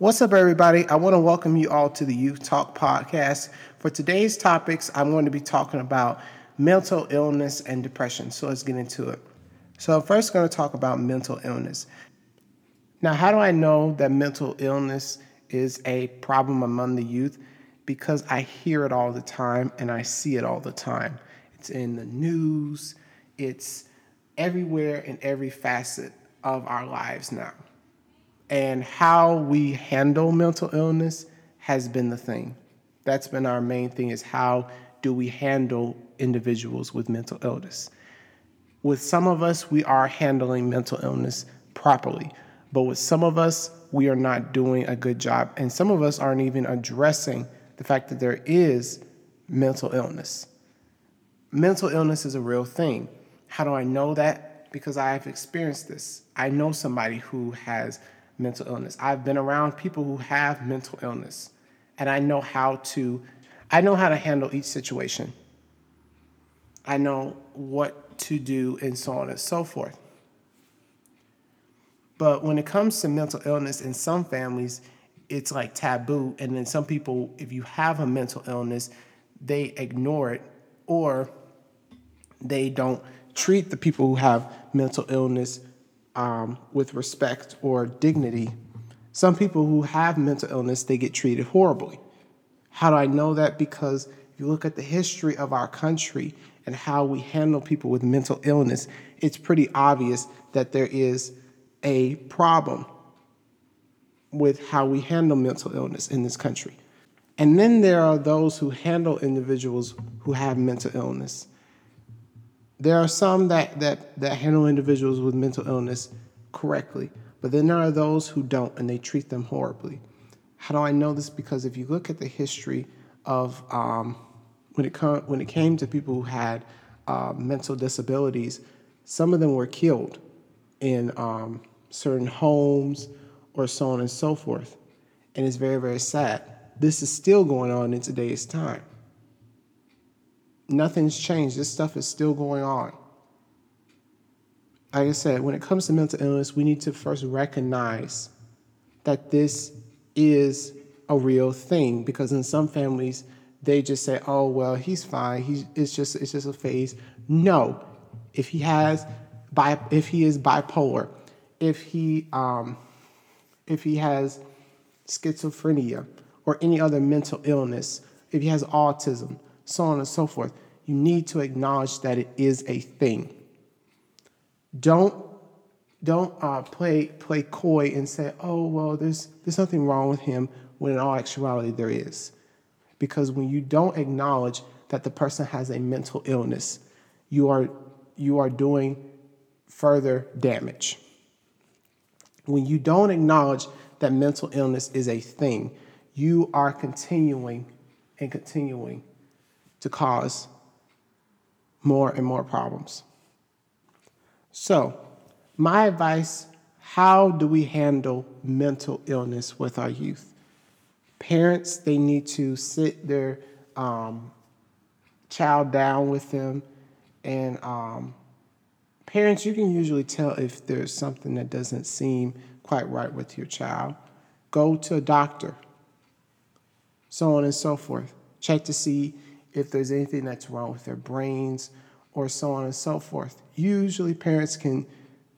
What's up, everybody? I want to welcome you all to the Youth Talk podcast. For today's topics, I'm going to be talking about mental illness and depression. So let's get into it. So, I'm first going to talk about mental illness. Now, how do I know that mental illness is a problem among the youth? Because I hear it all the time and I see it all the time. It's in the news, it's everywhere in every facet of our lives now. And how we handle mental illness has been the thing. That's been our main thing is how do we handle individuals with mental illness? With some of us, we are handling mental illness properly, but with some of us, we are not doing a good job. And some of us aren't even addressing the fact that there is mental illness. Mental illness is a real thing. How do I know that? Because I've experienced this. I know somebody who has mental illness. I've been around people who have mental illness, and I know how to I know how to handle each situation. I know what to do and so on and so forth. But when it comes to mental illness in some families, it's like taboo. And then some people, if you have a mental illness, they ignore it or they don't treat the people who have mental illness um, with respect or dignity. Some people who have mental illness, they get treated horribly. How do I know that? Because if you look at the history of our country and how we handle people with mental illness, it's pretty obvious that there is a problem with how we handle mental illness in this country. And then there are those who handle individuals who have mental illness there are some that, that, that handle individuals with mental illness correctly, but then there are those who don't and they treat them horribly. How do I know this? Because if you look at the history of um, when, it com- when it came to people who had uh, mental disabilities, some of them were killed in um, certain homes or so on and so forth. And it's very, very sad. This is still going on in today's time nothing's changed. This stuff is still going on. Like I said, when it comes to mental illness, we need to first recognize that this is a real thing because in some families they just say, "Oh, well, he's fine. He's it's just it's just a phase." No, if he has bi if he is bipolar, if he um, if he has schizophrenia or any other mental illness, if he has autism, so on and so forth. You need to acknowledge that it is a thing. Don't don't uh, play play coy and say, "Oh well, there's there's nothing wrong with him," when in all actuality there is, because when you don't acknowledge that the person has a mental illness, you are you are doing further damage. When you don't acknowledge that mental illness is a thing, you are continuing and continuing to cause more and more problems. So, my advice how do we handle mental illness with our youth? Parents, they need to sit their um, child down with them. And um, parents, you can usually tell if there's something that doesn't seem quite right with your child. Go to a doctor, so on and so forth. Check to see if there's anything that's wrong with their brains or so on and so forth. Usually, parents can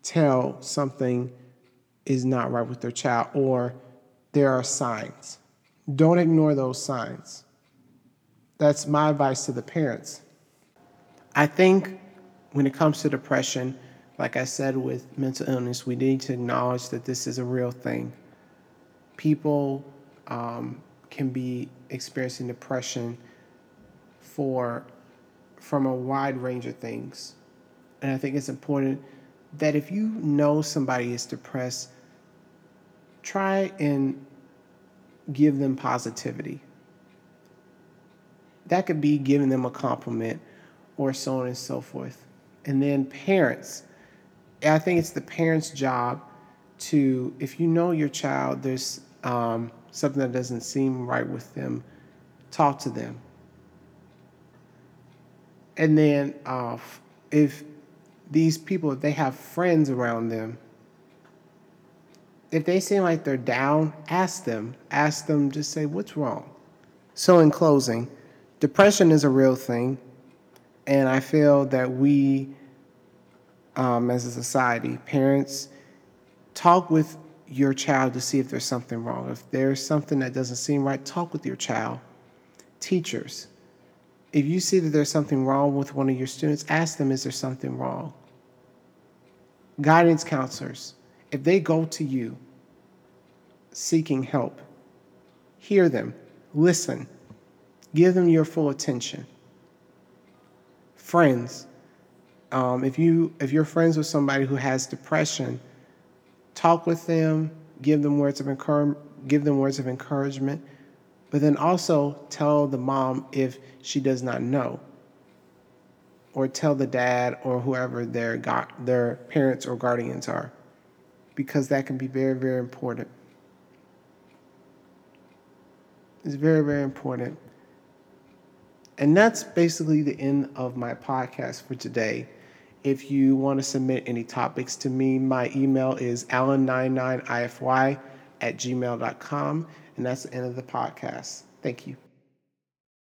tell something is not right with their child or there are signs. Don't ignore those signs. That's my advice to the parents. I think when it comes to depression, like I said with mental illness, we need to acknowledge that this is a real thing. People um, can be experiencing depression for from a wide range of things. And I think it's important that if you know somebody is depressed, try and give them positivity. That could be giving them a compliment or so on and so forth. And then parents, I think it's the parents' job to, if you know your child, there's um, something that doesn't seem right with them, talk to them and then uh, if these people, if they have friends around them, if they seem like they're down, ask them. Ask them, just say, what's wrong? So, in closing, depression is a real thing. And I feel that we, um, as a society, parents, talk with your child to see if there's something wrong. If there's something that doesn't seem right, talk with your child. Teachers, if you see that there's something wrong with one of your students, ask them, is there something wrong? Guidance counselors, if they go to you seeking help, hear them, listen, give them your full attention. Friends, um, if you if you're friends with somebody who has depression, talk with them, give them words of encourage, give them words of encouragement, but then also tell the mom if she does not know, or tell the dad or whoever their their parents or guardians are, because that can be very very important. It's very very important. And that's basically the end of my podcast for today. If you want to submit any topics to me, my email is allen99ify at gmail.com. And that's the end of the podcast. Thank you.